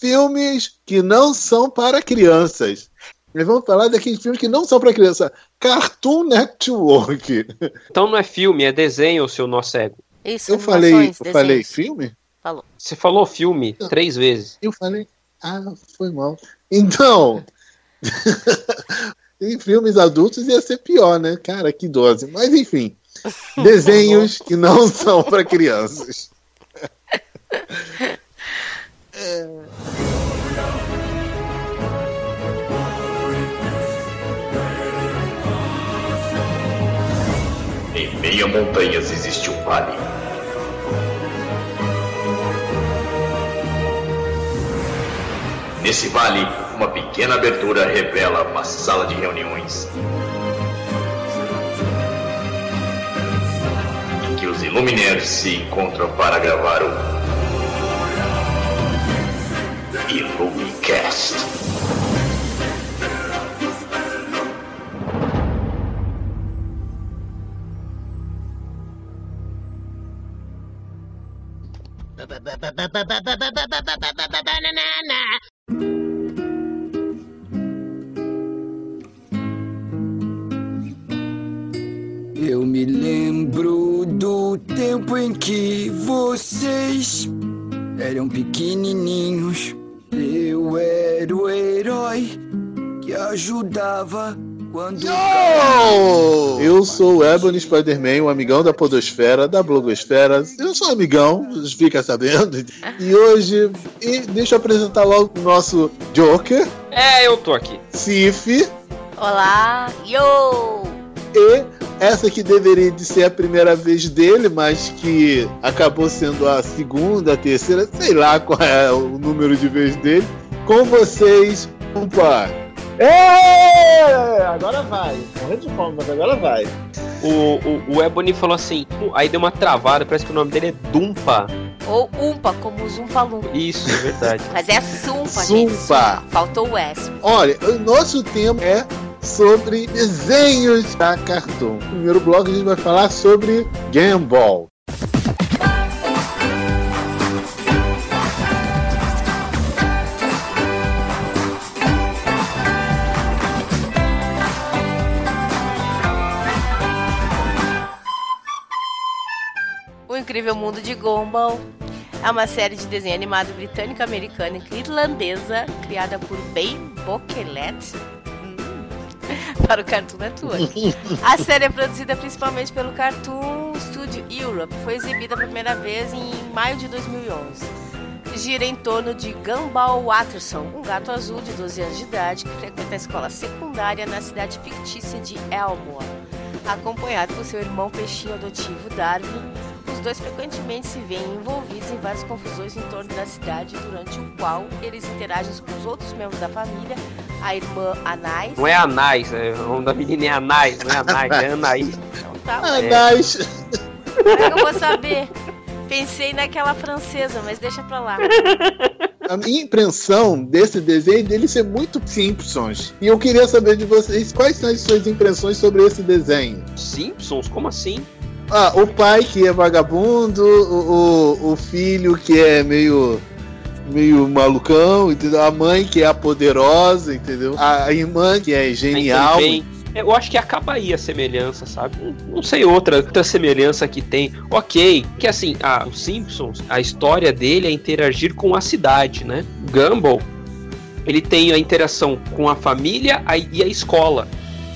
filmes que não são para crianças. Nós vamos falar daqueles filmes que não são para criança. Cartoon Network. Então não é filme, é desenho, seu nosso cego. Isso, Eu falei, eu animações, falei desenhos. filme? Falou. Você falou filme três vezes. Eu falei. Ah, foi mal. Então. em filmes adultos ia ser pior, né? Cara, que dose. Mas enfim. Desenhos que não são para crianças. Em meio a montanhas existe um vale. Nesse vale, uma pequena abertura revela uma sala de reuniões. Em que os Illuminaires se encontram para gravar o Illumicast. Eu me lembro do tempo em que vocês eram pequenininhos. Herói que ajudava quando. Eu sou o Ebony Spider-Man, um amigão da Podosfera, da Blogosfera. Eu sou amigão, fica sabendo. E hoje, e deixa eu apresentar logo o nosso Joker, É, eu tô aqui. Sif, Olá, yo! e essa que deveria de ser a primeira vez dele, mas que acabou sendo a segunda, a terceira, sei lá qual é o número de vezes dele. Com vocês, Umpa. É, agora vai. Morrendo de fome, mas agora vai. O, o, o Ebony falou assim, aí deu uma travada, parece que o nome dele é Dumpa. Ou Umpa, como o Zumpa Lumpa. Isso, é verdade. Mas é Sumpa, gente. Zumpa. Faltou o S. Olha, o nosso tema é sobre desenhos da Cartoon. No primeiro bloco a gente vai falar sobre Gumball. O Incrível Mundo de Gumball é uma série de desenho animado britânico-americana e irlandesa criada por Ben Bokelet hum, para o Cartoon Network. A série é produzida principalmente pelo Cartoon Studio Europe. Foi exibida pela primeira vez em maio de 2011. Gira em torno de Gumball Watterson, um gato azul de 12 anos de idade que frequenta a escola secundária na cidade fictícia de Elmore. Acompanhado por seu irmão peixinho adotivo Darwin, os dois frequentemente se veem envolvidos em várias confusões em torno da cidade, durante o qual eles interagem com os outros membros da família, a irmã Anais. Não é Anais, é, o nome da menina é Anais, não é Anais, é Anaís. Então tá, É. mas como é que eu vou saber? Pensei naquela francesa, mas deixa pra lá. a minha impressão desse desenho é dele ser muito Simpsons. E eu queria saber de vocês quais são as suas impressões sobre esse desenho. Simpsons? Como assim? Ah, o pai que é vagabundo, o, o, filho que é meio meio malucão, entendeu? A mãe que é a poderosa, entendeu? A, a irmã que é genial. Bem, eu acho que acaba aí a semelhança, sabe? Não- sei outra, outra semelhança que tem. Ok, que assim, ah, os Simpsons, a história dele é interagir com a cidade, né? Gumball, ele tem a interação com a família a- e a escola,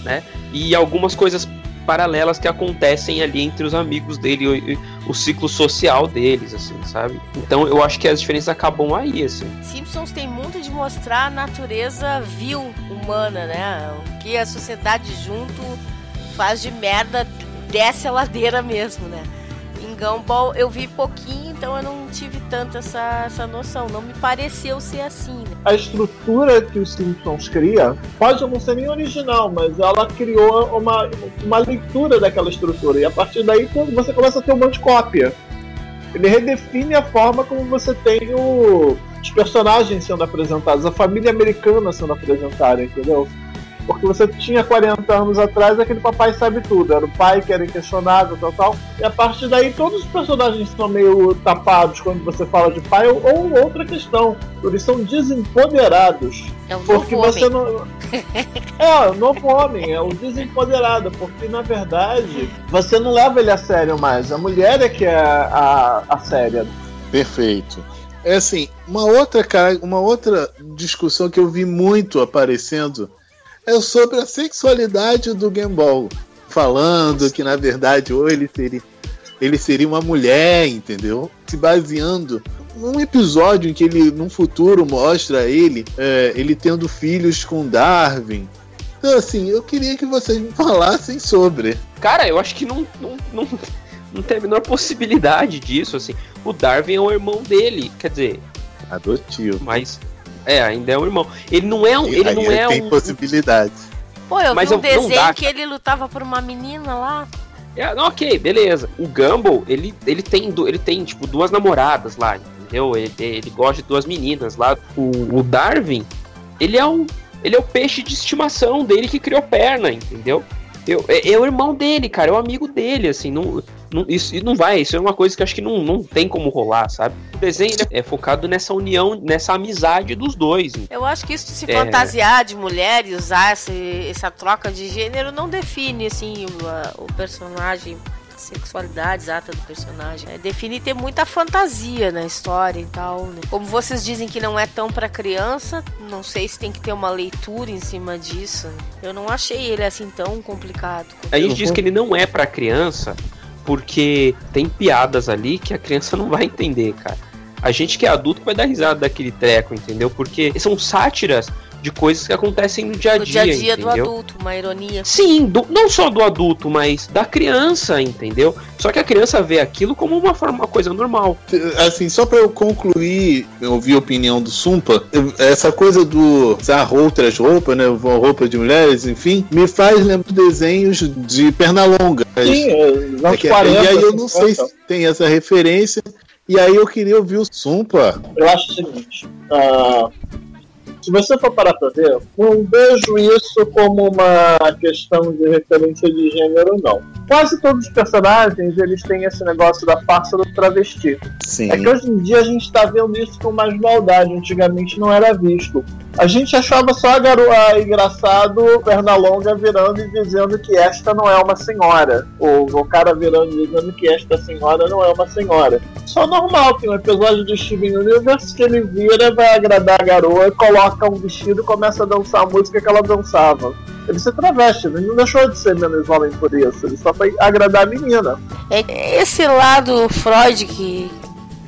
né? E algumas coisas paralelas que acontecem ali entre os amigos dele, o, o ciclo social deles, assim, sabe? Então eu acho que as diferenças acabam aí, assim. Simpsons tem muito de mostrar a natureza vil humana, né? O que a sociedade junto faz de merda, desce a ladeira mesmo, né? Gumball eu vi pouquinho, então eu não tive tanto essa, essa noção. Não me pareceu ser assim, né? A estrutura que os Simpsons cria pode não ser nem original, mas ela criou uma, uma leitura daquela estrutura. E a partir daí você começa a ter um monte de cópia. Ele redefine a forma como você tem o- os personagens sendo apresentados, a família americana sendo apresentada, entendeu? Porque você tinha 40 anos atrás aquele papai sabe tudo, era o pai que era inquestionável, tal, tal. E a partir daí todos os personagens são meio tapados quando você fala de pai, ou, ou outra questão, eles são desempoderados. É um Porque novo você homem. não. É, o novo homem, é o desempoderado, porque na verdade você não leva ele a sério mais. A mulher é que é a, a séria. Perfeito. É assim, uma outra, uma outra discussão que eu vi muito aparecendo é sobre a sexualidade do Gumball. Falando que, na verdade, ou ele seria, ele seria uma mulher, entendeu? Se baseando num episódio em que ele, num futuro, mostra ele, é, ele tendo filhos com Darwin. Então, assim, eu queria que vocês me falassem sobre. Cara, eu acho que não, não, não, não tem a menor possibilidade disso, assim. O Darwin é o irmão dele, quer dizer, Adotivo. mas. É, ainda é um irmão. Ele não é um. Ele Aí não é tem um. possibilidade. Pô, eu Mas vi um eu- não desenho dá, que ele lutava por uma menina lá. É, ok, beleza. O Gumball, ele, ele tem, ele tem, tipo, duas namoradas lá, entendeu? Ele, ele gosta de duas meninas lá. O, o Darwin, ele é o, ele é o peixe de estimação dele que criou perna, entendeu? Eu, é, é o irmão dele, cara, é o amigo dele, assim, não, não, isso não vai, isso é uma coisa que acho que não, não tem como rolar, sabe? O desenho ele é focado nessa união, nessa amizade dos dois. Eu acho que isso de se É. fantasiar de mulher e usar esse- essa troca de gênero não define assim o, o personagem, sexualidade exata do personagem. É, define ter muita fantasia na história e tal. né? Como vocês dizem que não é tão pra criança, não sei se tem que ter uma leitura em cima disso. Eu não achei ele assim tão complicado. A gente diz que ele não é pra criança porque tem piadas ali que a criança não vai entender, cara. A gente que é adulto vai dar risada daquele treco, entendeu? Porque são sátiras de coisas que acontecem no dia a No dia, dia a dia do entendeu? adulto, uma ironia. Sim, do- não só do adulto, mas da criança, entendeu? Só que a criança vê aquilo como uma forma, uma coisa normal. Assim, só pra eu concluir, eu ouvi a opinião do Sumpa, essa coisa do usar outras roupas, né? Roupa de mulheres, enfim, me faz lembrar desenhos de perna longa. Sim, é, É anos que- 40. e aí eu não sei 50. se tem essa referência. E aí eu queria ouvir o Sumpa. Eu acho o seguinte: ah, se você for parar pra ver, não vejo isso como uma questão de referência de gênero, não. Quase todos os personagens eles têm esse negócio da farsa do travesti. Sim. É que hoje em dia a gente tá vendo isso com mais maldade, antigamente não era visto. A gente achava só a garoa engraçado, perna longa virando e dizendo que esta não é uma senhora. Ou o cara virando e dizendo que esta senhora não é uma senhora. Só normal, tem um episódio do Steven Universe que ele vira, vai agradar a garoa, coloca um vestido e começa a dançar a música que ela dançava. Ele se traveste, ele não deixou de ser menos homem por isso, ele só foi agradar a menina. É esse lado Freud que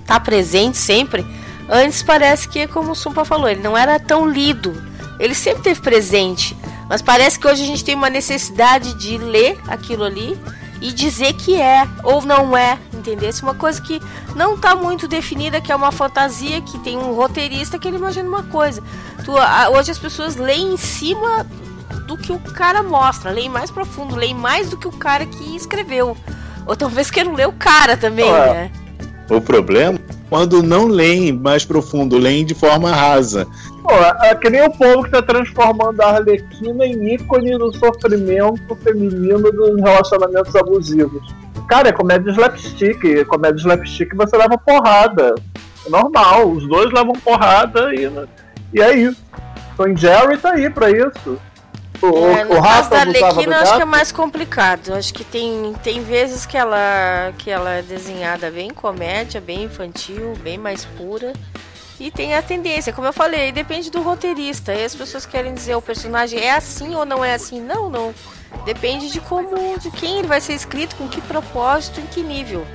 tá presente sempre. Antes parece que, como o Sumpa falou, ele não era tão lido. Ele sempre teve presente. Mas parece que hoje a gente tem uma necessidade de ler aquilo ali e dizer que é ou não é, é uma coisa que não tá muito definida, que é uma fantasia, que tem um roteirista que ele imagina uma coisa. Tu- a- hoje as pessoas leem em cima do que o cara mostra, leem mais profundo, leem mais do que o cara que escreveu. Ou talvez queiram ler o cara também, Ué. né? O problema é quando não leem mais profundo, leem de forma rasa. Pô, é que nem o povo que tá transformando a Arlequina em ícone do sofrimento feminino dos relacionamentos abusivos. Cara, é comédia slapstick. Comédia slapstick você leva porrada. É normal, os dois levam porrada e, e é isso. Tom Jerry tá aí pra isso. O, É, o, no o caso da Arlequina, acho que é mais complicado. Acho que tem, tem vezes que ela, que ela é desenhada bem comédia, bem infantil, bem mais pura. E tem a tendência, como eu falei, depende do roteirista. E as pessoas querem dizer o personagem é assim ou não é assim. Não, não. Depende de como, de quem ele vai ser escrito, com que propósito, em que nível.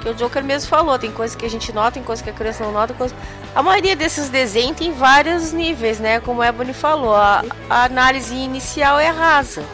Que o Joker mesmo falou, tem coisas que a gente nota, tem coisas que a criança não nota, coisa... A maioria desses desenhos tem vários níveis, né? Como a Ebony falou, a, a análise inicial é rasa.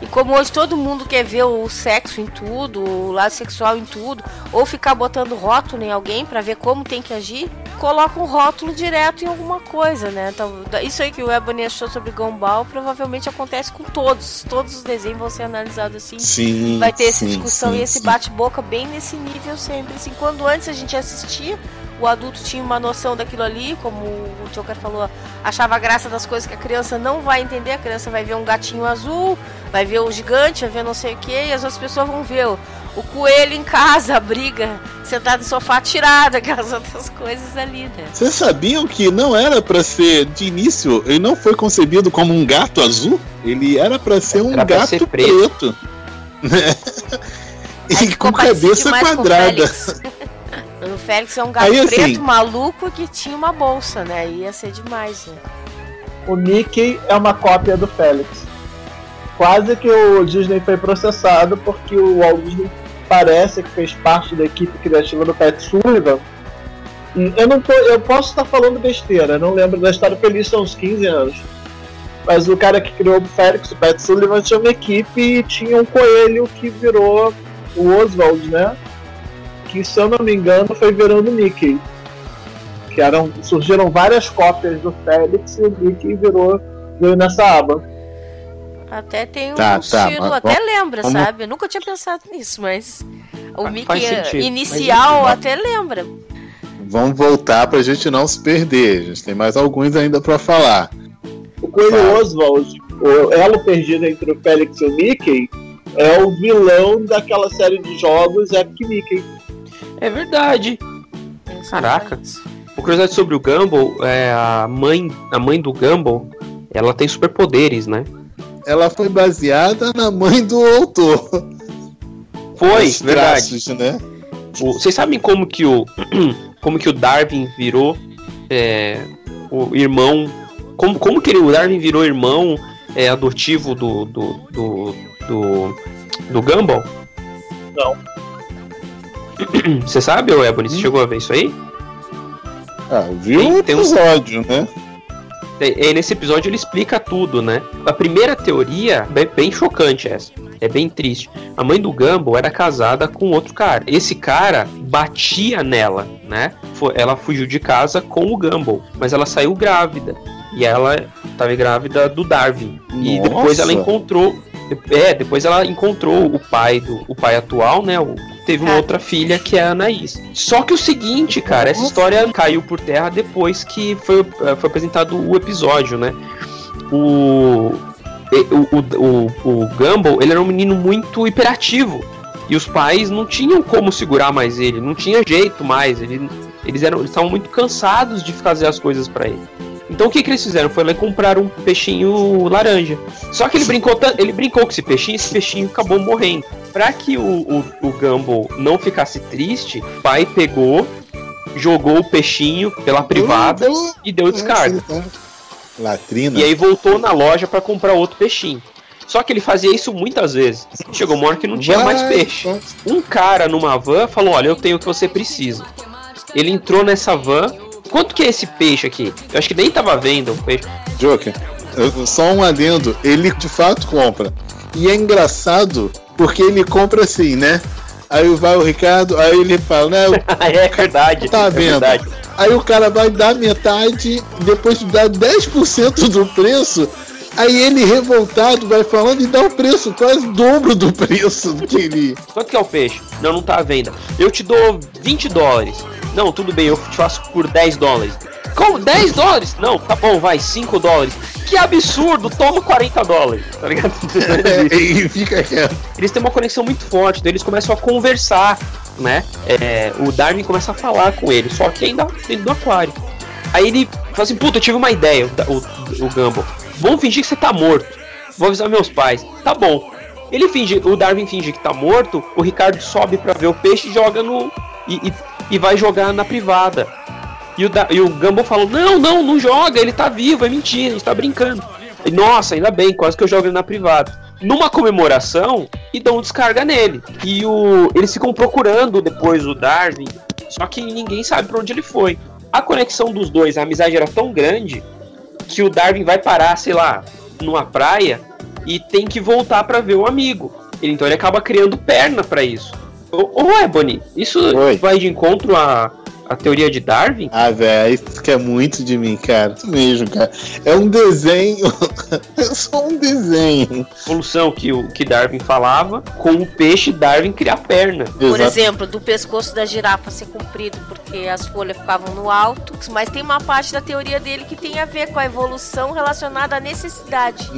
E como hoje todo mundo quer ver o sexo em tudo, o lado sexual em tudo, ou ficar botando rótulo em alguém pra ver como tem que agir, coloca um rótulo direto em alguma coisa, né? Então, isso aí que o Ebony achou sobre Gumball provavelmente acontece com todos. Todos os desenhos vão ser analisados assim Sim. vai ter essa sim, discussão sim, e esse bate-boca bem nesse nível sempre. Assim, quando antes a gente assistia, o adulto tinha uma noção daquilo ali, como o Joker falou, achava graça das coisas que a criança não vai entender. A criança vai ver um gatinho azul, vai ver o gigante, vai ver não sei o que, e as outras pessoas vão ver o, o coelho em casa, a briga, sentado no sofá tirado, aquelas outras coisas ali, né? Vocês sabiam que não era pra ser, de início, ele não foi concebido como um gato azul? Ele era pra ser um Era gato ser preto. preto. né? E com cabeça demais com o. Félix. É um gato Aí, assim- preto maluco que tinha uma bolsa, né? Aí Ia ser demais, né? O Mickey é uma cópia do Félix. Quase que o Disney foi processado porque o Walt Disney parece que fez parte da equipe criativa do Pat Sullivan. E Eu, não tô, eu posso estar falando besteira, não lembro da história porque isso há uns 15 anos. Mas o cara que criou o Félix, o Pat Sullivan, tinha uma equipe e tinha um coelho que virou o Oswald, né? Que se eu não me engano foi virando o Mickey. Que eram, surgiram várias cópias do Félix e o Mickey virou veio nessa aba. Até tem um Tá, tá, estilo, mas até vamos- lembra, vamos- sabe? Eu nunca tinha pensado nisso, mas o Faz Mickey sentido, inicial mas- até lembra. Vamos voltar pra gente não se perder. A gente tem mais alguns ainda pra falar. O Coelho Tá. Oswald, o elo perdido entre o Félix e o Mickey, é o vilão daquela série de jogos Epic Mickey. É verdade. Caraca. O curiosidade sobre o Gumball é a mãe, a mãe do Gumball, ela tem superpoderes, né? Ela foi baseada na mãe do autor. Foi, Os verdade. traços, né? O- vocês sabem como que o como que o Darwin virou é, o irmão? Como, como que ele, o Darwin virou irmão é, adotivo do do, do, do, do Gumball? Não. Você sabe, ô Ebony? Você chegou a ver isso aí? Ah, viu Tem- o tem uns- episódio, né? É, é, nesse episódio ele explica tudo, né? A primeira teoria é bem chocante essa. É bem triste. A mãe do Gumball era casada com outro cara. Esse cara batia nela, né? Ela fugiu de casa com o Gumball, mas ela saiu grávida. E ela estava grávida do Darwin. E Nossa. depois ela encontrou. É, depois ela encontrou o pai do o pai atual, né? O, teve uma Ah. outra filha que é a Anaís. Só que o seguinte, cara, essa história caiu por terra depois que foi, eh, foi apresentado o episódio, né? O, o, o, o, o Gumball, ele era um menino muito hiperativo. E os pais não tinham como segurar mais ele, não tinha jeito mais. Ele, eles eram eles estavam muito cansados de fazer as coisas pra ele. Então o que, que eles fizeram? Foi lá e compraram um peixinho laranja. Só que ele brincou, ele brincou com esse peixinho e esse peixinho acabou morrendo. Pra que o, o, o Gumball não ficasse triste, o pai pegou, jogou o peixinho pela privada Hum, e deu descarga. tá. Latrina. E aí voltou na loja pra comprar outro peixinho. Só que ele fazia isso muitas vezes. Chegou uma hora que não tinha mais peixe. Um cara numa van falou: Olha, eu tenho o que você precisa. Ele entrou nessa van. Quanto que é esse peixe aqui? Eu acho que nem tava vendo o peixe. Joker, só um adendo. Ele de fato compra. E é engraçado porque ele compra assim, né? Aí vai o Ricardo, aí ele fala, né? é verdade. Tá é vendo? verdade. Aí o cara vai dar metade, depois de dar 10% do preço. Aí ele revoltado vai falando e dá o preço, quase o dobro do preço que ele. Quanto que é o peixe? Não, não tá à venda. Eu te dou 20 dólares. Não, tudo bem, eu te faço por 10 dólares. Como? 10 dólares? Não, tá bom, vai, 5 dólares. Que absurdo, toma 40 dólares, tá ligado? e fica quieto. eles têm uma conexão muito forte, daí eles começam a conversar, né? É, o Darwin começa a falar com ele, só que ainda dentro do aquário. Aí ele fala assim, puta, eu tive uma ideia, o, o, o Gumball. Vamos fingir que você tá morto. Vou avisar meus pais. Tá bom. Ele finge, o Darwin finge que tá morto, o Ricardo sobe pra ver o peixe e joga no. E, e, e vai jogar na privada. E o, Da- e o falou: Não, não, não joga, ele tá vivo, é mentira, gente tá brincando. E, Nossa, ainda bem, quase que eu jogo ele na privada. Numa comemoração, e dão descarga nele. E o, eles ficam procurando depois o Darwin, só que ninguém sabe pra onde ele foi. A conexão dos dois, a amizade era tão grande que o Darwin vai parar, sei lá, numa praia e tem que voltar pra ver o amigo. Ele- Então ele acaba criando perna pra isso. Ô, ô Ebony, isso Oi. vai de encontro a, a teoria de Darwin? Ah, velho, isso que é muito de mim, cara. Isso mesmo, cara. É um desenho. é só um desenho. Evolução que o que Darwin falava, com o peixe Darwin criar perna. Por Exato. exemplo, do pescoço da girafa ser comprido porque as folhas ficavam no alto. Mas tem uma parte da teoria dele que tem a ver com a evolução relacionada à necessidade.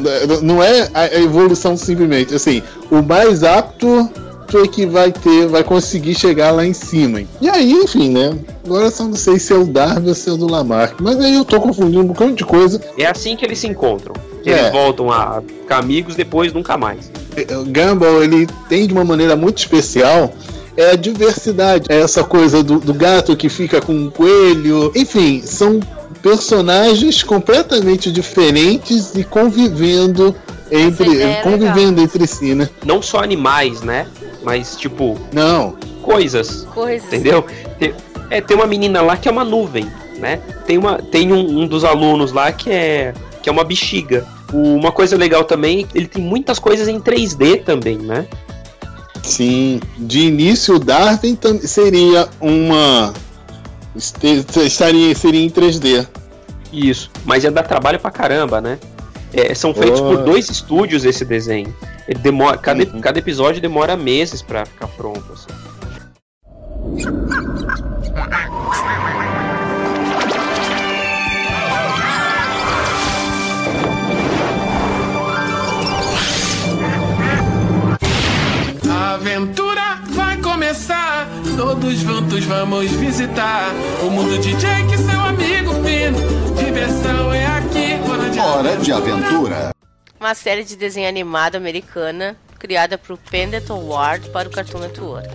Não é a evolução simplesmente. Assim, o mais apto foi que vai ter, vai conseguir chegar lá em cima. E aí, enfim, né? Agora só não sei se é o Darwin ou se é o do Lamarck. Mas aí eu tô confundindo um bocado de coisa. É assim que eles se encontram. Que É. Eles voltam a ficar amigos depois nunca mais. O Gumball, ele tem de uma maneira muito especial é a diversidade. É essa coisa do, do gato que fica com um coelho. Enfim, são personagens completamente diferentes e convivendo entre, é convivendo entre si, né? Não só animais, né? Mas, tipo, Não, coisas. Coisas. Entendeu? Tem, é, tem uma menina lá que é uma nuvem, né? Tem, uma, tem um, um dos alunos lá que é, que é uma bexiga. O- Uma coisa legal também, ele tem muitas coisas em 3D também, né? sim. De início, o Darwin seria uma. Estaria, seria em 3D. Isso. Mas ia dar trabalho pra caramba, né? É, são feitos Oh. por dois estúdios esse desenho. Ele demora, cada, Uhum. cada episódio demora meses pra ficar pronto. assim. A aventura vai começar. Todos juntos vamos visitar o mundo de Jake, seu amigo fino. Diversão é aqui, hora de Hora de aventura. Uma série de desenho animado americana criada por Pendleton Ward para o Cartoon Network.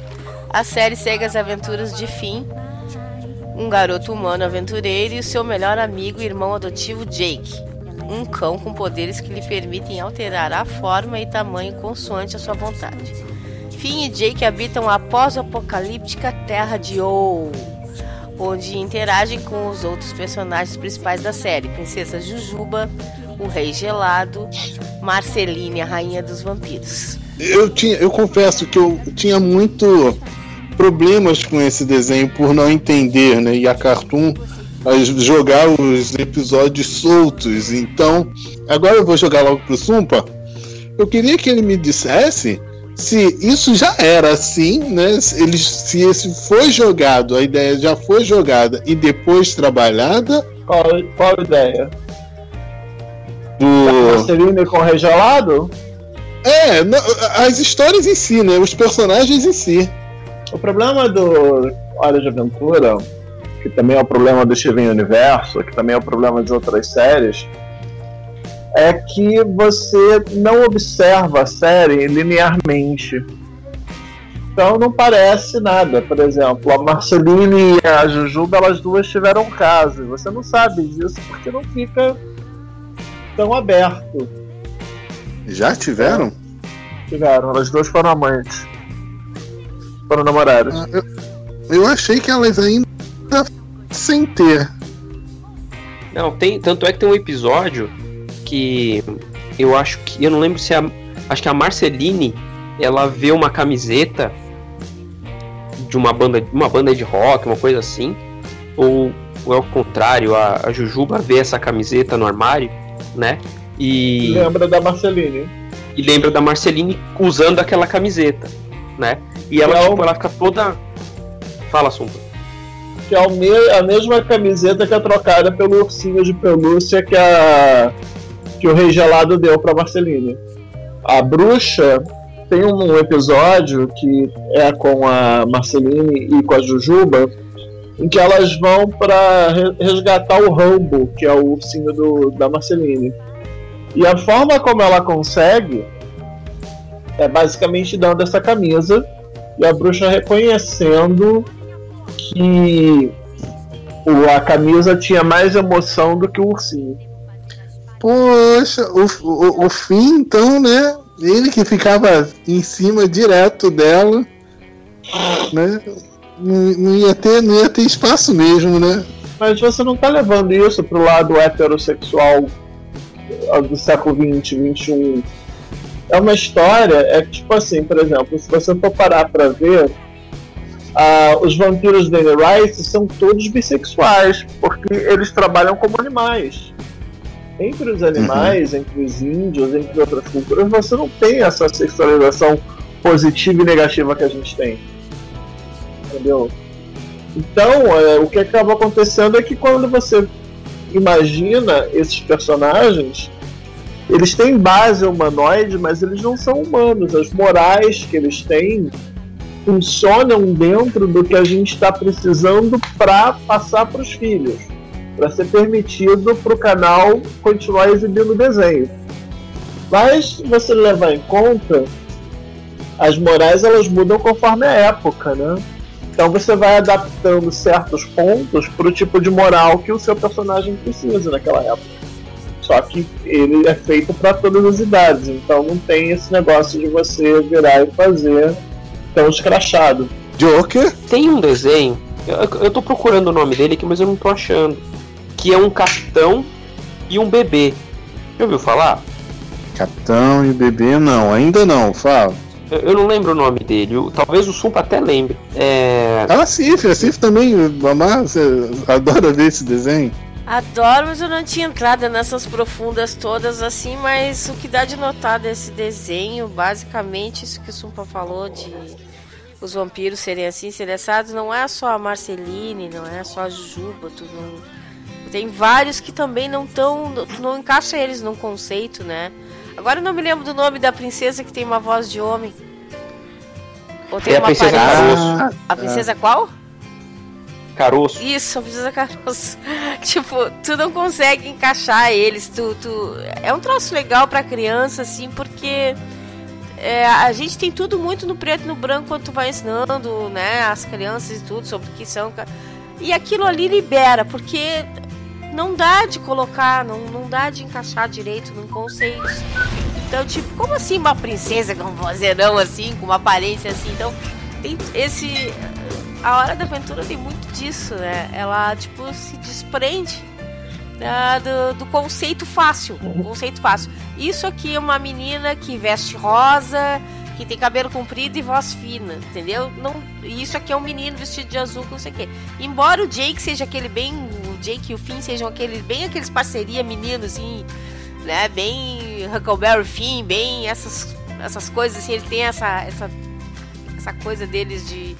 A série segue as aventuras de Finn, um garoto humano aventureiro e seu melhor amigo e irmão adotivo Jake, um cão com poderes que lhe permitem alterar a forma e tamanho consoante a sua vontade. Finn e Jake habitam a pós-apocalíptica terra de Ou, onde interagem com os outros personagens principais da série: Princesa Jujuba, o Rei Gelado, Marceline, a Rainha dos Vampiros. Eu, tinha, eu confesso que eu tinha muito problemas com esse desenho por não entender, né? E a Cartoon a jogar os episódios soltos. Então, agora eu vou jogar logo pro Sumpa. Eu queria que ele me dissesse se isso já era assim, né? Se, ele, se esse foi jogado, a ideia já foi jogada e depois trabalhada. Qual, qual a ideia? Do... Marceline com regelado? É, não, as histórias em si, né? Os personagens em si. O problema do Hora de Aventura, que também é o problema do Steven Universo, que também é o problema de outras séries, é que você não observa a série linearmente. Então não parece nada. Por exemplo, a Marceline e a Jujuba, elas duas tiveram um caso. Você não sabe disso porque não fica tão aberto. Já tiveram? Tiveram, elas duas foram amantes. Foram namoradas. Ah, eu, eu achei que elas ainda sem ter. Não, tem, tanto é que tem um episódio que eu acho que eu não lembro se a, acho que a Marceline ela vê uma camiseta de uma banda, uma banda de rock, uma coisa assim, ou, ou é o contrário, a, a Jujuba vê essa camiseta no armário, né? E, Lembra da Marceline? e lembra da Marceline usando aquela camiseta, né? E ela, o- tipo, ela fica toda. Fala, Sumpa. que é a mesma camiseta que é trocada pelo ursinho de pelúcia que, a, que o Rei Gelado deu pra Marceline. A bruxa tem um episódio que é com a Marceline e com a Jujuba, em que elas vão pra re- resgatar o Rambo, que é o ursinho do, da Marceline. E a forma como ela consegue é basicamente dando essa camisa e a bruxa reconhecendo que a camisa tinha mais emoção do que o ursinho. Poxa, o, o, o fim, então, né? Ele que ficava em cima direto dela, né? Não, não ia ter, não ia ter espaço mesmo, né? Mas você não tá levando isso pro lado heterossexual do século XX, XXI. É uma história, é tipo assim, por exemplo, se você for parar pra ver, ah, os vampiros de Rice são todos bissexuais, porque eles trabalham como animais. Entre os animais, entre os índios, entre outras culturas, você não tem essa sexualização positiva e negativa que a gente tem. Entendeu? Então, é, o que acaba acontecendo é que quando você imagina esses personagens, eles têm base humanoide, mas eles não são humanos. As morais que eles têm funcionam dentro do que a gente está precisando para passar para os filhos, para ser permitido para o canal continuar exibindo desenho. Mas se você levar em conta, as morais elas mudam conforme a época, né? Então você vai adaptando certos pontos para o tipo de moral que o seu personagem precisa naquela época. Só que ele é feito para todas as idades, então não tem esse negócio de você virar e fazer tão escrachado. Joker? Tem um desenho, eu, eu tô procurando o nome dele aqui, mas eu não tô achando. Que é um capitão e um bebê. Já ouviu falar? Capitão e bebê não, ainda não, fala. Eu, eu não lembro o nome dele. o- talvez o Sumpa até lembre. É. Ah, a Cif, a Cif também, mamá, você adora ver esse desenho? Adoro, mas eu não tinha entrado nessas profundas todas assim, mas o que dá de notar desse desenho, basicamente, isso que o Sumpa falou de os vampiros serem assim, serem assados, não é só a Marceline, não é só a Juba, tu não... tem vários que também não estão, não encaixa eles num conceito, né? Agora eu não me lembro do nome da princesa que tem uma voz de homem. Ou tem É a uma princesa aparência- Caroço. A princesa qual? Caroço. Isso, a princesa Caroço. tipo, tu não consegue encaixar eles. Tu, tu... É um troço legal pra criança, assim, porque é, a gente tem tudo muito no preto e no branco quando tu vai ensinando, né, as crianças e tudo sobre o que são. E aquilo ali libera, porque não dá de colocar, não, não dá de encaixar direito num conceito. Então, tipo, como assim uma princesa com um vozeirão assim, com uma aparência assim? Então, tem esse. A Hora da Aventura tem muito disso, né? Ela, tipo, se desprende da- do, do conceito fácil. Conceito fácil. Isso aqui é uma menina que veste rosa, que tem cabelo comprido e voz fina, entendeu? Não, isso aqui é um menino vestido de azul, não sei o quê. Embora o Jake seja aquele bem. Jake e o Finn sejam aqueles bem aqueles parceria menino, assim, né? Bem Huckleberry Finn, bem essas, essas coisas, assim, eles têm essa, essa, essa coisa deles de,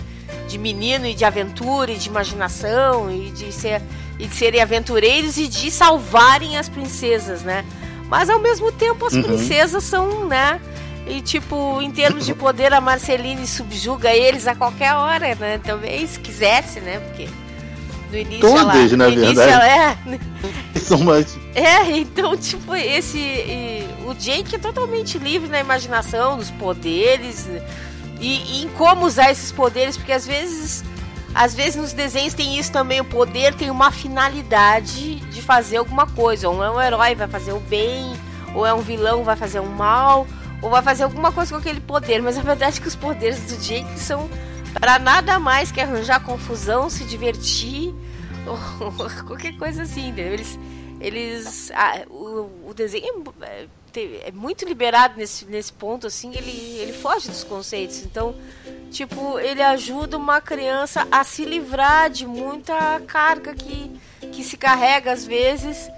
de menino e de aventura e de imaginação e de ser e de serem aventureiros e de salvarem as princesas, né? Mas ao mesmo tempo as Uhum. princesas são, né? E tipo, em termos de poder, a Marceline subjuga eles a qualquer hora, né? Também, se quisesse, né? Porque no início Todas, ela. na verdade. ela é. São mais. É, então, tipo, esse. e o Jake é totalmente livre na imaginação, nos poderes e, e em como usar esses poderes, porque às vezes. Às vezes nos desenhos tem isso também, o poder tem uma finalidade de fazer alguma coisa. Ou é um herói, vai fazer o bem, ou é um vilão, vai fazer o mal, ou vai fazer alguma coisa com aquele poder. Mas a verdade é que os poderes do Jake são para nada mais que arranjar confusão, se divertir, qualquer coisa assim, entendeu? Eles, eles ah, o, o desenho é, te- é muito liberado nesse, nesse ponto assim ele, ele foge dos conceitos. Então tipo ele ajuda uma criança a se livrar de muita carga que, que se carrega às vezes.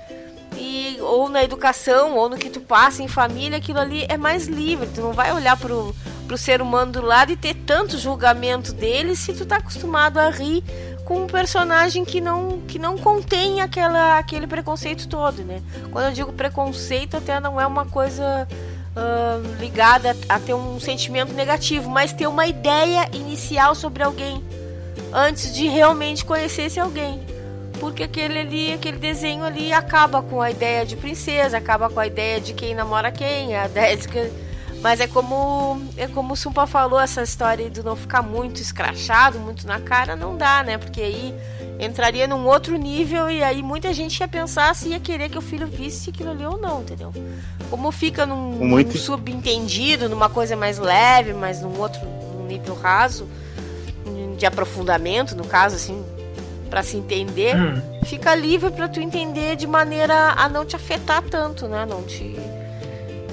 E ou na educação ou no que tu passa em família aquilo ali é mais livre. Tu não vai olhar pro, pro ser humano do lado e ter tanto julgamento dele se tu tá acostumado a rir com um personagem que não que não contém aquela aquele preconceito todo, né? Quando eu digo preconceito, até não é uma coisa ah, ligada a ter um sentimento negativo, mas ter uma ideia inicial sobre alguém antes de realmente conhecer esse alguém. Porque aquele ali, aquele desenho ali acaba com a ideia de princesa, acaba com a ideia de quem namora quem, a ideia de mas é como é como o Sumpa falou, essa história do não ficar muito escrachado, muito na cara, não dá, né? Porque aí entraria num outro nível e aí muita gente ia pensar se ia querer que o filho visse aquilo ali ou não, entendeu? Como fica num, Muito- num subentendido, numa coisa mais leve, mas num outro num nível raso, de aprofundamento, no caso, assim, para se entender, fica livre para tu entender de maneira a não te afetar tanto, né? Não te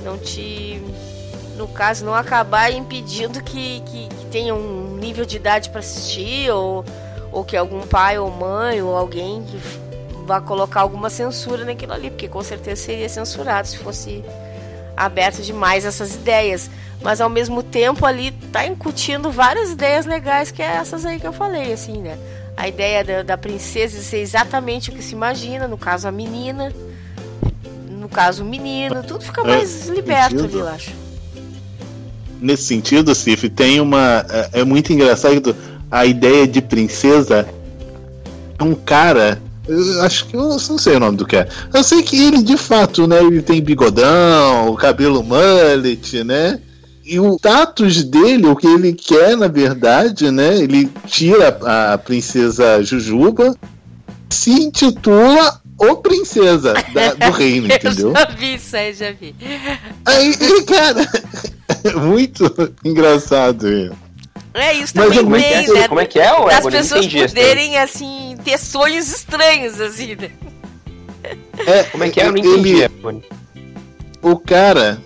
não te no caso, não acabar impedindo que, que, que tenha um nível de idade para assistir, ou, ou que algum pai ou mãe ou alguém que vá colocar alguma censura naquilo ali, porque com certeza seria censurado se fosse aberto demais essas ideias. Mas ao mesmo tempo ali tá incutindo várias ideias legais, que é essas aí que eu falei, assim, né? A ideia da, da princesa ser exatamente o que se imagina, no caso a menina, no caso o menino, tudo fica mais é, liberto sentido. ali, eu acho. Nesse sentido, Cif, tem uma. É, é muito engraçado a ideia de princesa. É um cara acho que eu não sei o nome do que é. Eu sei que ele, de fato, né? Ele tem bigodão, cabelo mullet, né? E o status dele, o que ele quer, na verdade, né? Ele tira a princesa Jujuba, se intitula O Princesa da, do Reino, entendeu? eu já vi isso aí, já vi. Aí, cara, muito engraçado. É isso também como, é é, né? como é que é, o Das pessoas poderem, assim, ter sonhos estranhos, assim, né? É, como é que é? Eu não entendi, ele, O cara,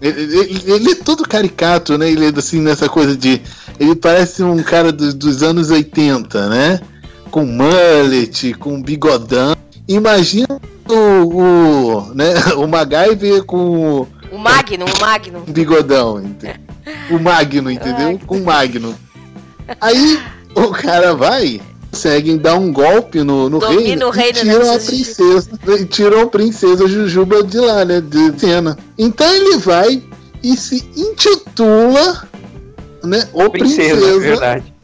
ele, ele, ele, é todo caricato, né? Ele é assim, nessa coisa de. Ele parece um cara do, dos anos 80, né? Com mullet, com bigodão. Imagina o, o, né? o MacGyver com. O Magno, o Magno. Bigodão, entendeu? o Magno, entendeu? Com o Magno. Aí o cara vai, conseguem dar um golpe no, no rei no e tiram a princesa. E tiram a princesa Jujuba de lá, né? De cena. Então ele vai e se intitula né, o princesa. princesa. É verdade.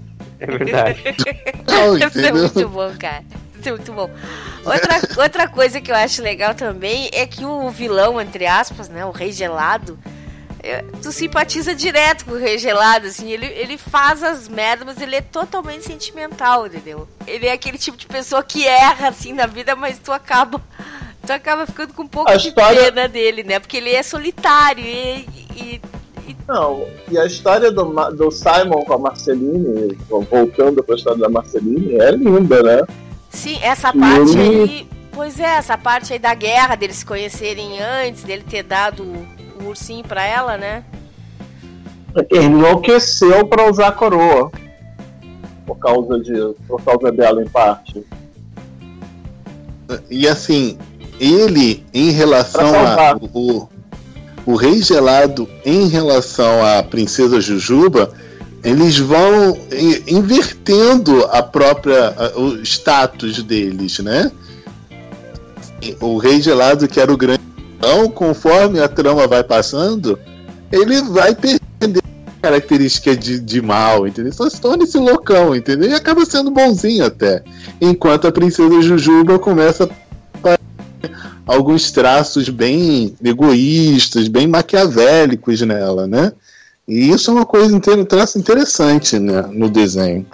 É verdade. Não, Isso é muito bom, cara. Isso é muito bom. Outra, outra coisa que eu acho legal também é que o vilão, entre aspas, né? O rei gelado tu simpatiza direto com o Rei Gelado, assim, ele, ele faz as merdas, mas ele é totalmente sentimental, entendeu? Ele é aquele tipo de pessoa que erra, assim, na vida, mas tu acaba, tu acaba ficando com um pouco a de história... pena dele, né? Porque ele é solitário e, e. Não, e a história do, do Simon com a Marceline, voltando pra história da Marceline, é linda, né? Sim, essa parte ele... aí... Pois é, essa parte aí da guerra, deles se conhecerem antes, dele ter dado o ursinho pra ela, né? Ele enlouqueceu pra usar a coroa. Por causa de. Por causa dela, em parte. E assim, ele em relação a. O, o Rei Gelado em relação à Princesa Jujuba, eles vão invertendo a própria o status deles, né? O Rei Gelado que era o grande então, conforme a trama vai passando, ele vai perder característica de, de mal, entendeu? Só se torna esse loucão, entendeu? E acaba sendo bonzinho até. Enquanto a princesa Jujuba começa a alguns traços bem egoístas, bem maquiavélicos nela, né? E isso é uma coisa, um traço interessante né, no desenho.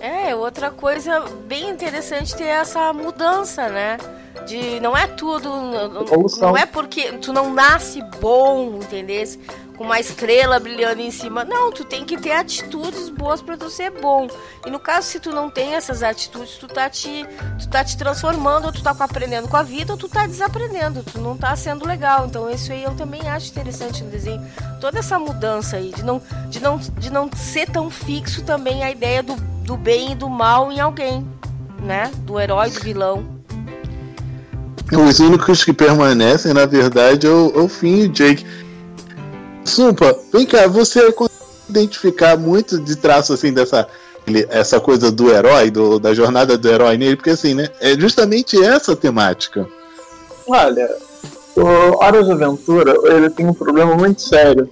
É, outra coisa bem interessante ter essa mudança, né? de não é tudo, Evolução. não é porque tu não nasce bom, entendeu? Com uma estrela brilhando em cima. Não, tu tem que ter atitudes boas para tu ser bom. E no caso, se tu não tem essas atitudes, tu tá te, tu tá te transformando, ou tu tá aprendendo com a vida, ou tu tá desaprendendo, tu não tá sendo legal. Então isso aí eu também acho interessante no desenho. Toda essa mudança aí, de não, de não, de não ser tão fixo também a ideia do, do bem e do mal em alguém, né? Do herói, do vilão. Os únicos que permanecem, na verdade, é o, é o Finn e o Jake. Sumpa, vem cá, você identificar muito de traço assim dessa essa coisa do herói, do, da jornada do herói nele, porque assim, né? É justamente essa temática. Olha, o Horas de Aventura, ele tem um problema muito sério.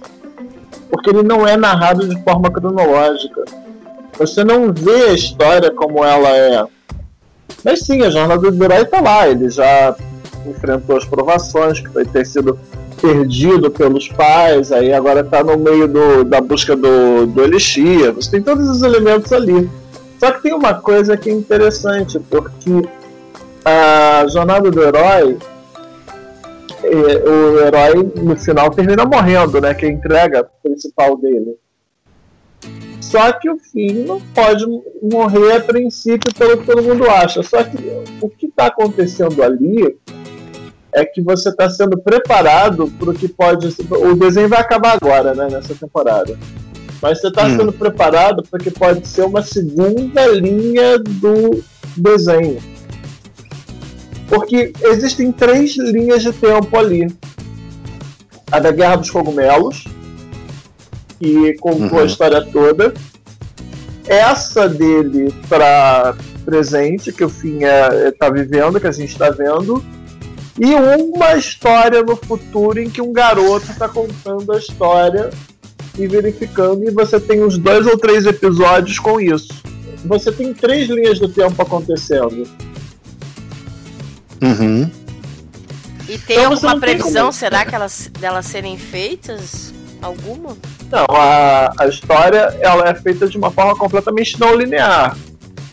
Porque ele não é narrado de forma cronológica. Você não vê a história como ela é. Mas sim, a jornada do herói tá lá. Ele já enfrentou as provações, que foi ter sido perdido pelos pais, aí agora está no meio do, da busca do, do Elixir. Você tem todos os elementos ali. Só que tem uma coisa que é interessante, porque a jornada do herói, é, o herói no final termina morrendo, né? Que é a entrega principal dele. Só que o filho não pode morrer a princípio pelo que todo mundo acha. Só que o que está acontecendo ali é que você está sendo preparado para o que pode. O desenho vai acabar agora, né, nessa temporada. Mas você está Hum. sendo preparado para que pode ser uma segunda linha do desenho. Porque existem três linhas de tempo ali. A da Guerra dos Cogumelos, que contou a Uhum. história toda. Essa dele para presente, que o Finn está vivendo, que a gente está vendo. E uma história no futuro em que um garoto está contando a história e verificando, e você tem uns dois ou três episódios com isso. Você tem três linhas do tempo acontecendo. Uhum. E tem Então alguma tem previsão, como- será que elas delas serem feitas? Alguma? Não, a, a história ela é feita de uma forma completamente não linear.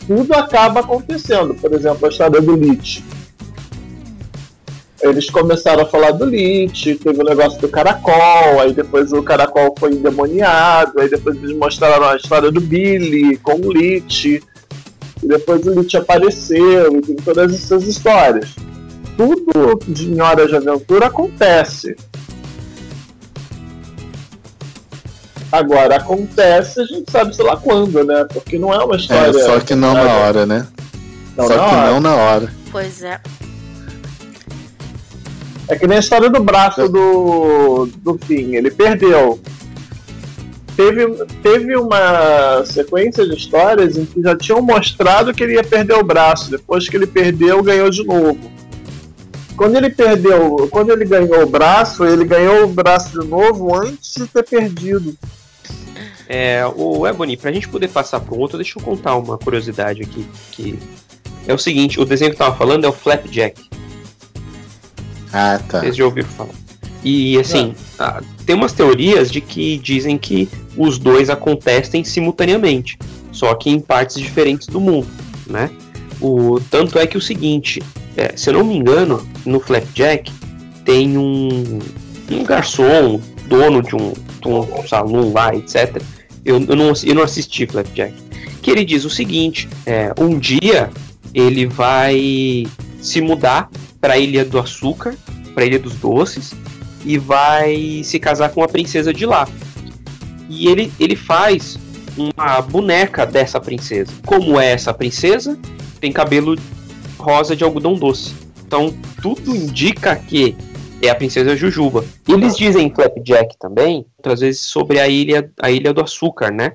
Tudo acaba acontecendo. Por exemplo, a história do Lich. Eles começaram a falar do Lich, teve o negócio do caracol, aí depois o caracol foi endemoniado, aí depois eles mostraram a história do Billy com o Lich, e depois o Lich apareceu, e tem todas essas histórias. Tudo de em Horas de Aventura acontece. Agora, acontece, a gente sabe sei lá quando, né? Porque não é uma É, história. só que não na hora, né? Não, só na que hora. não na hora. Pois é. É que nem a história do braço do, do Finn. Ele perdeu. Teve, teve uma sequência de histórias em que já tinham mostrado que ele ia perder o braço. Depois que ele perdeu, ganhou de novo. Quando ele perdeu, quando ele ganhou o braço, ele ganhou o braço de novo antes de ter perdido. É, o Ebony, pra gente poder passar um outro, deixa eu contar uma curiosidade aqui. Que é o seguinte, o desenho que eu tava falando é o Flapjack. Ah, tá. Vocês já ouviram falar. E assim, ah, tem umas teorias de que dizem que os dois acontecem simultaneamente, só que em partes diferentes do mundo, né? O, tanto é que o seguinte, é, se eu não me engano, no Flapjack tem um, um garçom, dono de um, de um salão lá, etc. Eu, eu, não, eu não assisti Flapjack. Que ele diz o seguinte: é, um dia ele vai se mudar para a Ilha do Açúcar, para a Ilha dos Doces, e vai se casar com uma princesa de lá. E ele, ele faz uma boneca dessa princesa. Como é essa princesa? Tem cabelo rosa de algodão doce. Então tudo indica que é a princesa Jujuba. Eles dizem em Flapjack também, outras vezes sobre a ilha, a ilha do açúcar, né?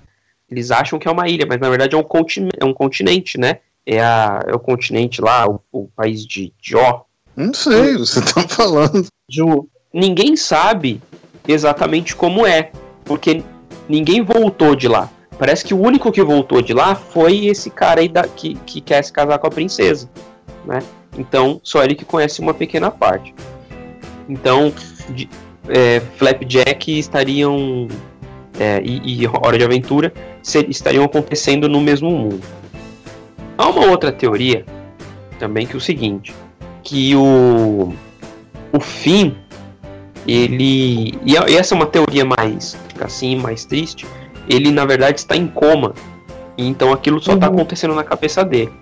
Eles acham que é uma ilha, mas na verdade é um, continente, é um continente, né? É, a, é o continente lá, o, o país de Jó. Não sei, você tá falando. Ju, Ninguém sabe exatamente como é, porque ninguém voltou de lá. Parece que o único que voltou de lá foi esse cara aí da, que, que quer se casar com a princesa, né? Então, só ele que conhece uma pequena parte. Então, de, é, Flapjack estariam é, e, e Hora de Aventura se- estariam acontecendo no mesmo mundo. Há uma outra teoria também que é o seguinte, que o o Finn ele e e essa é uma teoria mais assim mais triste ele na verdade está em coma e então aquilo só está Uhum. acontecendo na cabeça dele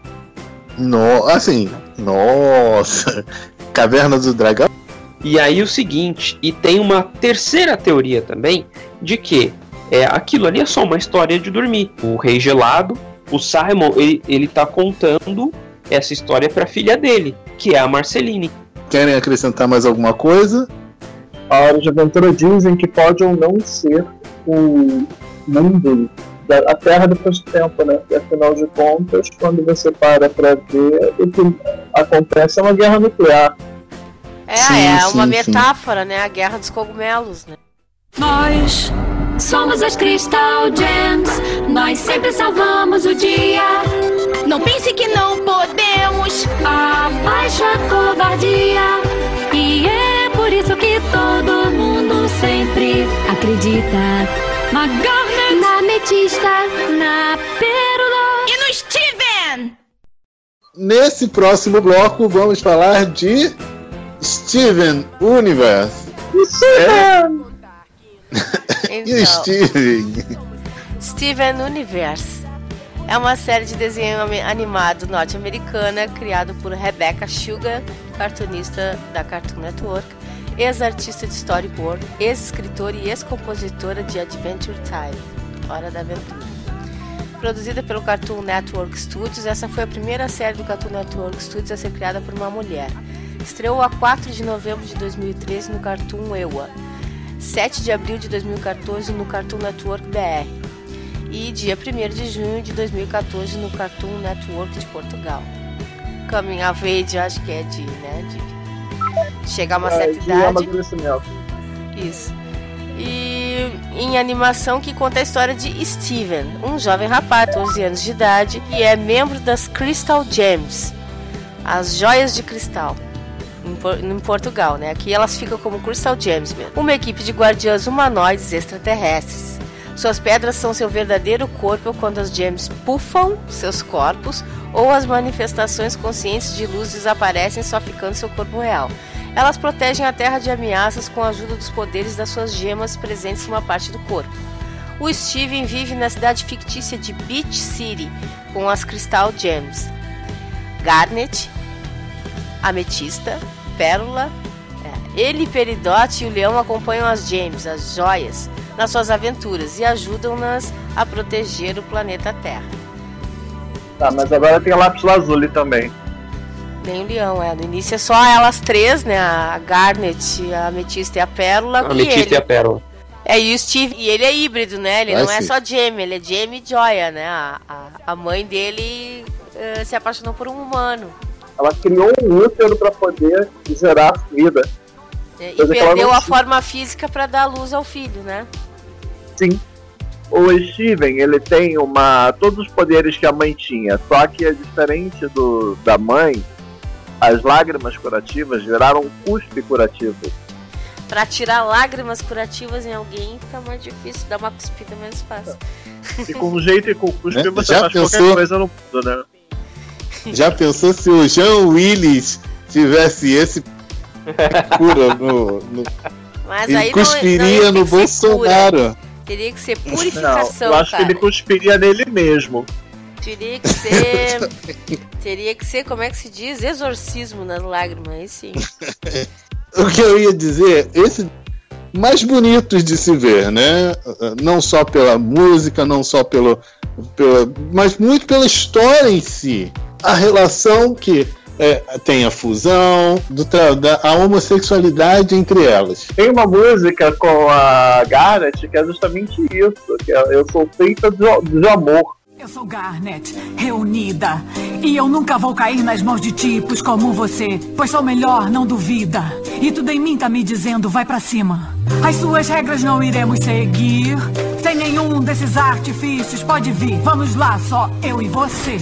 No, assim, nossa. Caverna do Dragão? e aí o seguinte e tem uma terceira teoria também de que é aquilo ali é só uma história de dormir o Rei Gelado o Simon ele, ele tá contando essa história para filha dele que é a Marceline Querem acrescentar mais alguma coisa? a Hora de Aventura dizem que pode ou não ser o mundo, da, a Terra depois do tempo, né? E afinal de contas, quando você para pra ver, o que acontece é uma guerra nuclear. É, Sim, é sim, uma sim. metáfora, né? A guerra dos cogumelos, né? Nós somos as Crystal Gems, nós sempre salvamos o dia. Não pense que não podemos. Abaixa a covardia. E é por isso que todo mundo sempre acredita. Na Garnet, na Ametista, na Pérola. E no Steven! Nesse próximo bloco, vamos falar de Steven Universe. E o Então, Steven? Steven Universe. É uma série de desenho animado norte-americana criado por Rebecca Sugar, cartunista da Cartoon Network, ex-artista de storyboard, ex-escritora e ex-compositora de Adventure Time, Hora da Aventura. Produzida pelo Cartoon Network Studios, essa foi a primeira série do Cartoon Network Studios a ser criada por uma mulher. Estreou a 4 de novembro de 2013 no Cartoon EWA, 7 de abril de 2014 no Cartoon Network BR e dia 1 de junho de 2014 no Cartoon Network de Portugal. Coming of Age, acho que é de, né, de chegar a uma É, certa de idade. Isso. E em animação que conta a história de Steven, um jovem rapaz, 12 anos de idade, que é membro das Crystal Gems, as joias de cristal. Em, Por- em Portugal, né? Aqui elas ficam como Crystal Gems. Uma equipe de guardiãs humanoides extraterrestres. Suas pedras são seu verdadeiro corpo quando as gems puffam seus corpos ou as manifestações conscientes de luz desaparecem só ficando seu corpo real. Elas protegem a Terra de ameaças com a ajuda dos poderes das suas gemas presentes em uma parte do corpo. O Steven vive na cidade fictícia de Beach City com as Crystal Gems. Garnet, Ametista, Pérola. é, Ele, Peridote e o Leão acompanham as Gems, as joias, nas suas aventuras e ajudam-nas a proteger o planeta Terra. Tá, mas agora tem a lápis lazuli também. Nem o leão, é. No início é só elas três, né? A Garnet, a Ametista e a Pérola. A e Ametista ele. e a Pérola. É, e o Steve. E ele é híbrido, né? Ele Ah, não é só Jamie, ele é Jamie e Joya, né? A, a, a mãe dele eh, se apaixonou por um humano. Ela criou um útero pra poder gerar vida. né? E ela perdeu a tinha. forma física pra dar luz ao filho, né? Sim. O Steven, ele tem uma. todos os poderes que a mãe tinha, só que é diferente do da mãe, as lágrimas curativas viraram um cuspe curativo. Pra tirar lágrimas curativas em alguém fica mais difícil, dar uma cuspida mais fácil. E com um jeito e com cuspe Né? você Já faz pensou? qualquer coisa no mundo, né? Já pensou se o Jean Willis tivesse esse cura no, no Mas ele aí não- não, cuspiria ia ter no ser cura. Bolsonaro. Teria que ser Não, purificação, eu acho cara. que ele cuspiria nele mesmo. Teria que ser. teria que ser, como é que se diz? Exorcismo nas lágrimas, aí sim. O que eu ia dizer, esse mais bonitos de se ver, né? Não só pela música, não só pelo, pela, mas muito pela história em si. A relação que é, tem a fusão, do tra- da, a homossexualidade entre elas. Tem uma música com a Garnet que é justamente isso, que é Eu sou feita de, de amor. Eu sou Garnet, reunida. E eu nunca vou cair nas mãos de tipos como você. Pois sou melhor, não duvida. E tudo em mim tá me dizendo, vai pra cima. As suas regras não iremos seguir. Sem nenhum desses artifícios, pode vir. Vamos lá, só eu e você.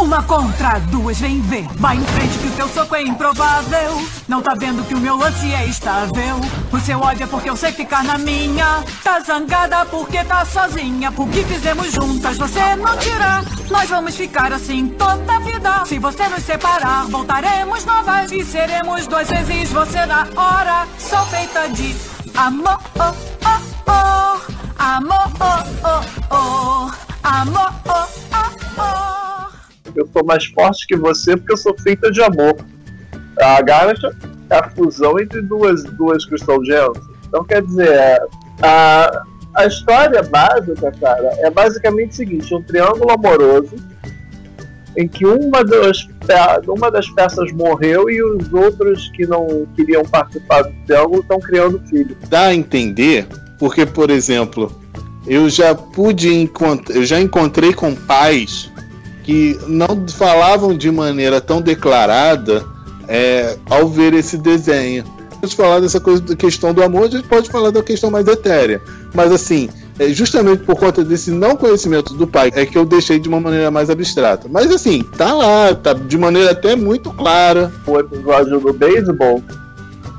Uma contra duas, vem ver. Vai em frente que o teu soco é improvável. Não tá vendo que o meu lance é estável. O seu ódio é porque eu sei ficar na minha. Tá zangada porque tá sozinha. Por que fizemos juntas, você não tirar. Nós vamos ficar assim toda a vida. Se você nos separar, voltaremos novas. E seremos duas vezes você na hora. Sou feita de amor. Oh, oh, oh. Amor. Oh, oh, oh. Amor. Oh, oh, oh. Eu sou mais forte que você porque eu sou feita de amor. A Garnet é a fusão entre duas, duas Crystal Gems. Então, quer dizer, a, a história básica, cara, é basicamente o seguinte: um triângulo amoroso em que uma das, uma das peças morreu e os outros que não queriam participar do triângulo estão criando filho. Dá a entender, porque, por exemplo, eu já pude encontrar, eu já encontrei com pais que não falavam de maneira tão declarada é, ao ver esse desenho. Pode falar dessa coisa da questão do amor, a gente pode falar da questão mais etérea. Mas assim, é justamente por conta desse não conhecimento do pai é que eu deixei de uma maneira mais abstrata. Mas assim, tá lá, tá de maneira até muito clara. o episódio do beisebol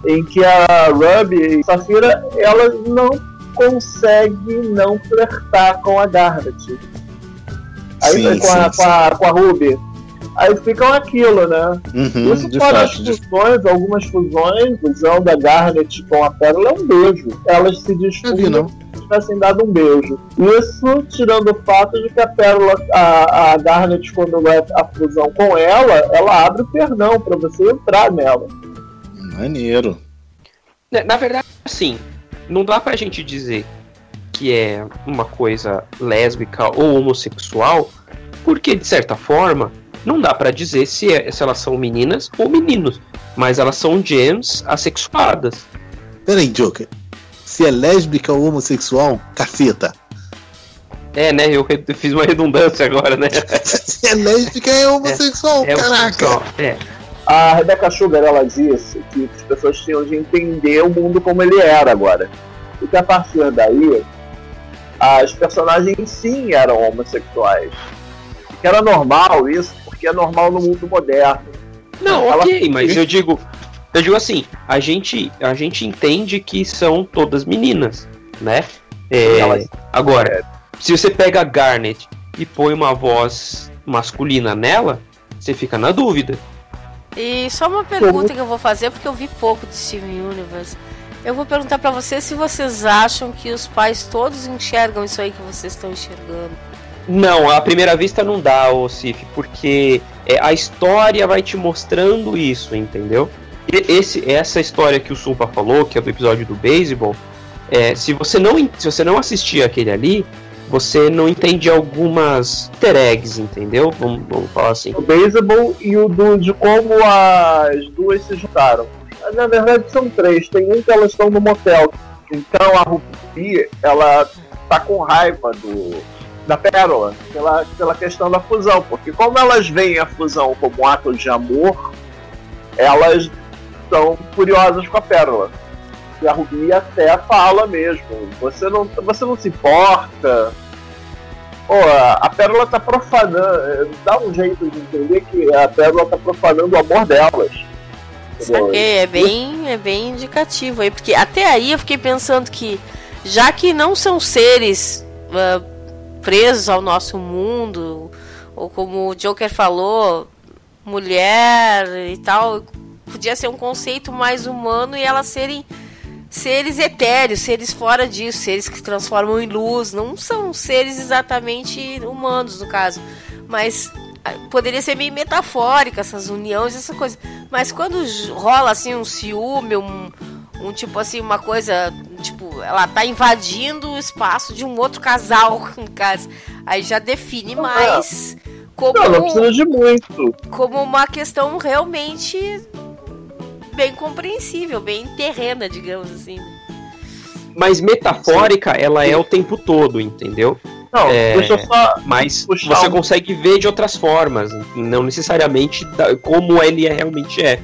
em que a Ruby e Safira ela não consegue não flertar com a Garnet. Aí Sim, com, a, sim, com, a, com a Ruby. Aí ficam aquilo, né? Uhum, Isso fora as de fusões, algumas fusões, fusão da Garnet com a Pérola é um beijo. Elas se desfundem, não. tivessem dado um beijo. Isso tirando o fato de que a Pérola, a, a Garnet, quando vai a fusão com ela, ela abre o pernão pra você entrar nela. Maneiro. Na- Na verdade, assim, não dá pra gente dizer que é uma coisa lésbica ou homossexual, porque de certa forma não dá pra dizer se, é- se elas são meninas ou meninos, mas elas são gems assexuadas. Peraí, Joker. Se é lésbica ou homossexual, caceta. É, né? Eu fiz uma redundância agora, né? Se é lésbica, é homossexual, É, caraca. É. A Rebecca Sugar ela disse que as pessoas tinham de entender o mundo como ele era agora. E que a partir daí, as personagens sim eram homossexuais. Que era normal isso, porque é normal no mundo moderno. Não, Ela- ok, mas eu digo, eu digo assim, a gente, a gente entende que são todas meninas, né? É, Elas- agora, se você pega a Garnet e põe uma voz masculina nela, você fica na dúvida. E só uma pergunta que eu vou fazer, porque eu vi pouco de Steven Universe. Eu vou perguntar pra vocês se vocês acham que os pais todos enxergam isso aí que vocês estão enxergando. Não, à primeira vista não dá, ô Cif, porque é, a história vai te mostrando isso, entendeu? E esse, essa história que o Suppa falou, que é do episódio do beisebol, é, se você não se você não assistir aquele ali, você não entende algumas easter eggs, entendeu? Vamos, vamos falar assim. O baseball e o do, de como as duas se juntaram. Na verdade são três. Tem um que elas estão no motel. Então a Rupi, ela tá com raiva do da Pérola pela, pela questão da fusão. Porque como elas veem a fusão como um ato de amor, elas estão furiosas com a Pérola. E a Rubi até fala mesmo, você não, você não se importa. Pô, a Pérola tá profanando. Dá um jeito de entender que a Pérola tá profanando o amor delas. Saquei, é bem, é bem indicativo aí, porque até aí eu fiquei pensando que, já que não são seres ah, presos ao nosso mundo, ou como o Joker falou, mulher e tal, podia ser um conceito mais humano e elas serem seres etéreos, seres fora disso, seres que se transformam em luz, não são seres exatamente humanos no caso, mas ah, poderia ser meio metafórica essas uniões, essa coisa. Mas quando rola assim um ciúme, um, um tipo assim, uma coisa, tipo, ela tá invadindo o espaço de um outro casal, no caso, aí já define mais como Não, não precisa de muito. como uma questão realmente bem compreensível, bem terrena, digamos assim. Mas metafórica, ela é o tempo todo, entendeu? Não, É, deixa eu só. Mas você um- consegue ver de outras formas, não necessariamente da- como ele é- realmente é.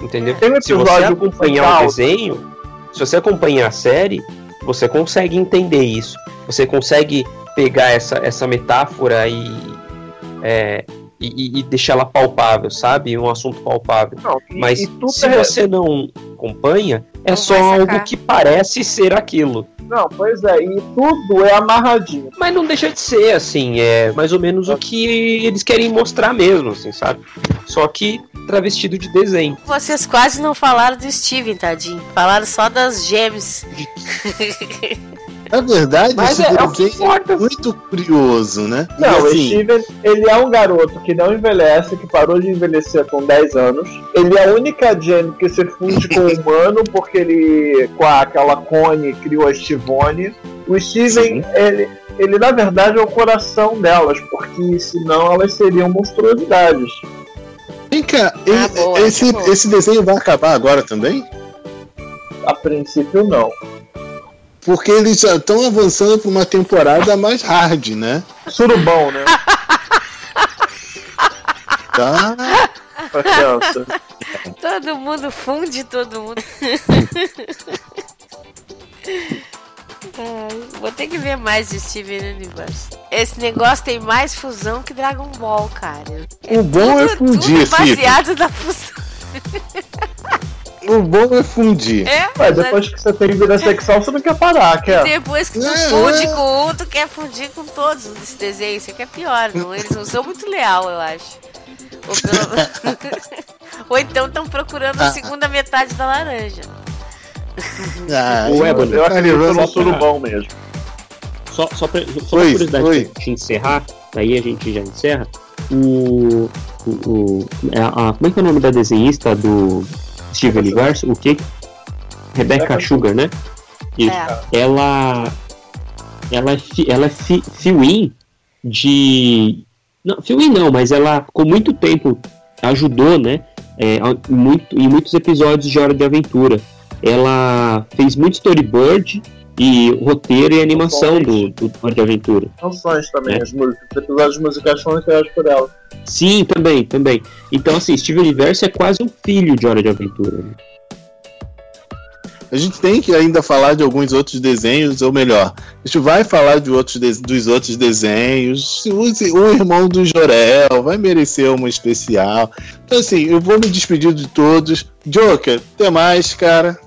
Entendeu? Um Se você acompanhar o desenho, se você acompanhar a série, você consegue entender isso. Você consegue pegar essa, essa metáfora e, é, e, e- deixar ela palpável, sabe? Um assunto palpável. Não, e- Mas e se é- você não acompanha, é Não só algo que parece ser aquilo. Não, pois é, e tudo é amarradinho. Mas não deixa de ser, assim, é mais ou menos o que eles querem mostrar mesmo, assim, sabe? Só que travestido de desenho. Vocês quase não falaram do Steven, tadinho. Falaram só das gems. Na verdade, Mas esse é- é o que desenho importa. é muito curioso, né? Não, o assim, Steven, ele é um garoto que não envelhece, que parou de envelhecer com 10 anos. Ele é a única Jenny que se funde com o humano, porque ele, com a- aquela cone, criou a Stivone. O Steven, ele, ele na verdade é o coração delas, porque senão elas seriam monstruosidades. vem cá, Ah, boa, esse, esse desenho vai acabar agora também? A princípio, não. Porque eles já estão avançando para uma temporada mais hard, né? Surubão, né? Tá. Todo mundo funde todo mundo. Ai, vou ter que ver mais de Steven Universe. Esse negócio tem mais fusão que Dragon Ball, cara. O bom é Tudo, fundir, tudo baseado na fusão. O bom é fundir. É, Mas depois que você tem vida sexual, você não quer parar, quer? Depois que tu É, funde é. com um, tu quer fundir com todos desse desenho. Isso aqui é pior, não? Eles não são muito leal, eu acho. Ou, pelo- Ou então estão procurando a Ah. segunda metade da laranja. Ah, O Ebony. Eu acredito levando no surubão mesmo. só, só, pra, só uma curiosidade pra gente encerrar, daí a gente já encerra. O. o, o é a, como é que é o nome da desenhista do Steven Universe? O que? Rebecca Sugar, né? Isso. É. Ela. Ela é, fi, ela é fi, fill-in de. Não, fill-in não, mas ela ficou muito tempo. Ajudou, né? É, muito, em muitos episódios de Hora de Aventura. Ela fez muito storyboard e roteiro e animação do, do Hora de Aventura. Canções também, É. as músicas. Os episódios musicais foram criados por ela. Sim, também, também. Então, assim, Steven Universe é quase um filho de Hora de Aventura. né? A gente tem que ainda falar de alguns outros desenhos, ou melhor, a gente vai falar de outros de- dos outros desenhos. O, o irmão do Jorel vai merecer uma especial. Então, assim, eu vou me despedir de todos. Joker, até mais, cara.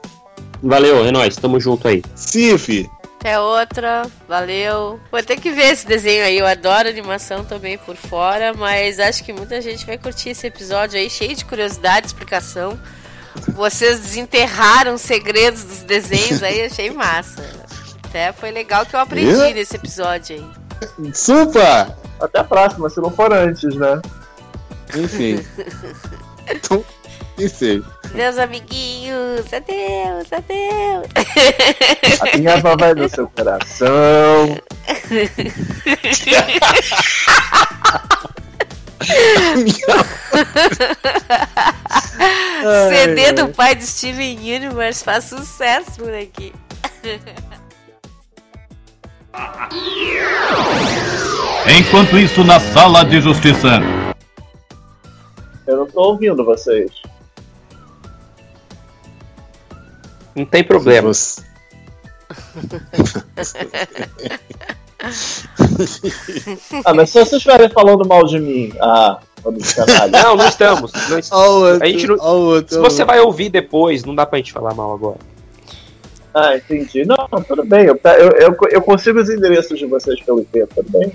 Valeu, é nóis, tamo junto aí. Sif, Até outra, valeu. Vou ter que ver esse desenho aí. Eu adoro animação também por fora, mas acho que muita gente vai curtir esse episódio aí, cheio de curiosidade, explicação. Vocês desenterraram os segredos dos desenhos aí, achei massa. Até foi legal que eu aprendi Yeah. nesse episódio aí. Supa! Até a próxima, se não for antes, né? Enfim. então, Meus amiguinhos, adeus, adeus. A minha avó vai no seu coração. CD do pai de Steven Universe faz sucesso por aqui. Enquanto isso, na sala de justiça. Eu não tô ouvindo vocês. Não tem problema. Ah, mas se vocês estiverem falando mal de mim, ah. Não, não estamos. Não est- Ó o outro, a gente não- outro, Se você outro. vai ouvir depois, não dá pra gente falar mal agora. Ah, entendi. Não, tudo bem. Eu, eu, eu, eu consigo os endereços de vocês pelo IP, tudo bem?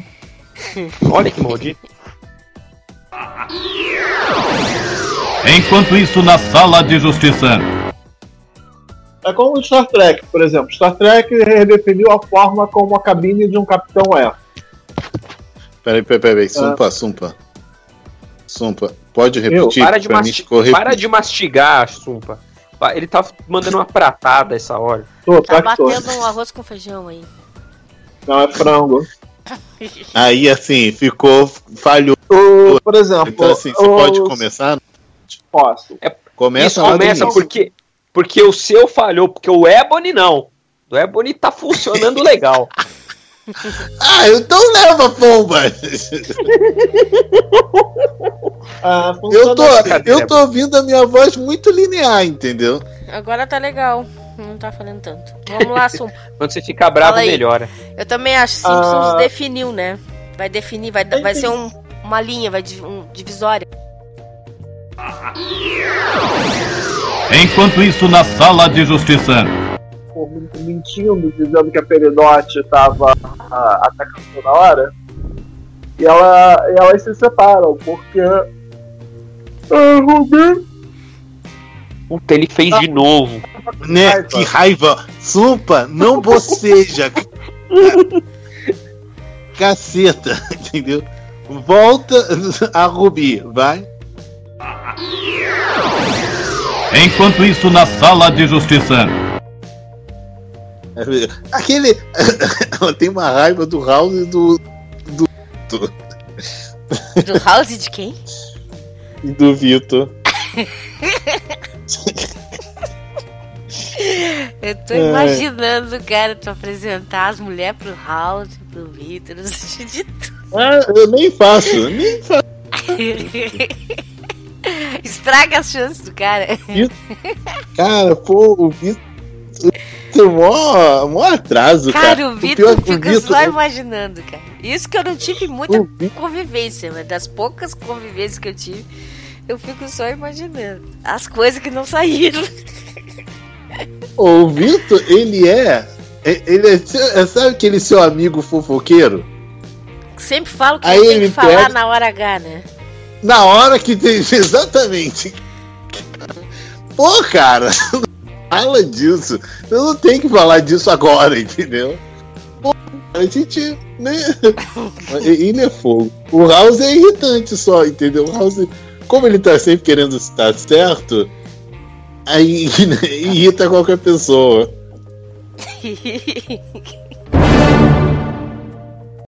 Olha que maldito. Enquanto isso, na sala de justiça. É como o Star Trek, por exemplo. Star Trek redefiniu a forma como a cabine de um capitão é. Peraí, peraí, peraí. Sumpa, Sumpa. Sumpa, pode repetir Para de, masti- para de mastigar, Sumpa. Pa- Ele tá mandando uma pratada essa hora. Tô, Tá batendo um arroz com feijão aí. Não, é frango. Aí, assim, ficou, falhou. O- por exemplo, Então, assim, você os- pode começar? Posso. Começa Isso começa início. porque, porque o seu falhou, porque o Ebony não. O Ebony tá funcionando legal. Ah, então leva, pomba! Ah, Eu tô, assim. eu tô ouvindo a minha voz muito linear, entendeu? Agora tá legal. Não tá falando tanto. Vamos lá, Sum. Quando você fica bravo, melhora. Eu também acho. Simpsons Ah. definiu, né? Vai definir, vai, vai ser um- uma linha, vai um divisória. Enquanto isso, na sala de justiça. Pô, mentindo, dizendo que a Peridote tava ah, atacando toda hora. E, ela, e elas se separam, porque. Ah, Rubem, Puta, ele fez de novo. Né? Que raiva! Sumpa, não boceja! Caceta, entendeu? Volta a Rubi, vai. Enquanto isso, na sala de justiça. Aquele. Tem uma raiva do House e do. do. do, Do House de quem? e do Vitor. Eu tô É. imaginando, cara, tu apresentar as mulheres pro House, pro Victor, de tudo. Ah, eu nem faço, nem faço. Estraga as chances do cara. Cara, pô, o Vitor. Tem mó, mó atraso, cara. Cara, o Vitor é que o fica Vitor- só imaginando, cara. Isso que eu não tive muita convivência, mas das poucas convivências que eu tive, eu fico só imaginando. As coisas que não saíram. O Vitor, ele é. é- Ele é, seu- sabe aquele seu amigo fofoqueiro? Sempre falo que Aí tem ele que falar na hora H, né? Na hora que tem. Exatamente. Pô, cara, fala disso. Eu não tenho que falar disso agora, entendeu? Pô, A gente, né? Ele é fogo. O House é irritante só, entendeu? O House, como ele tá sempre querendo estar certo, aí irrita qualquer pessoa.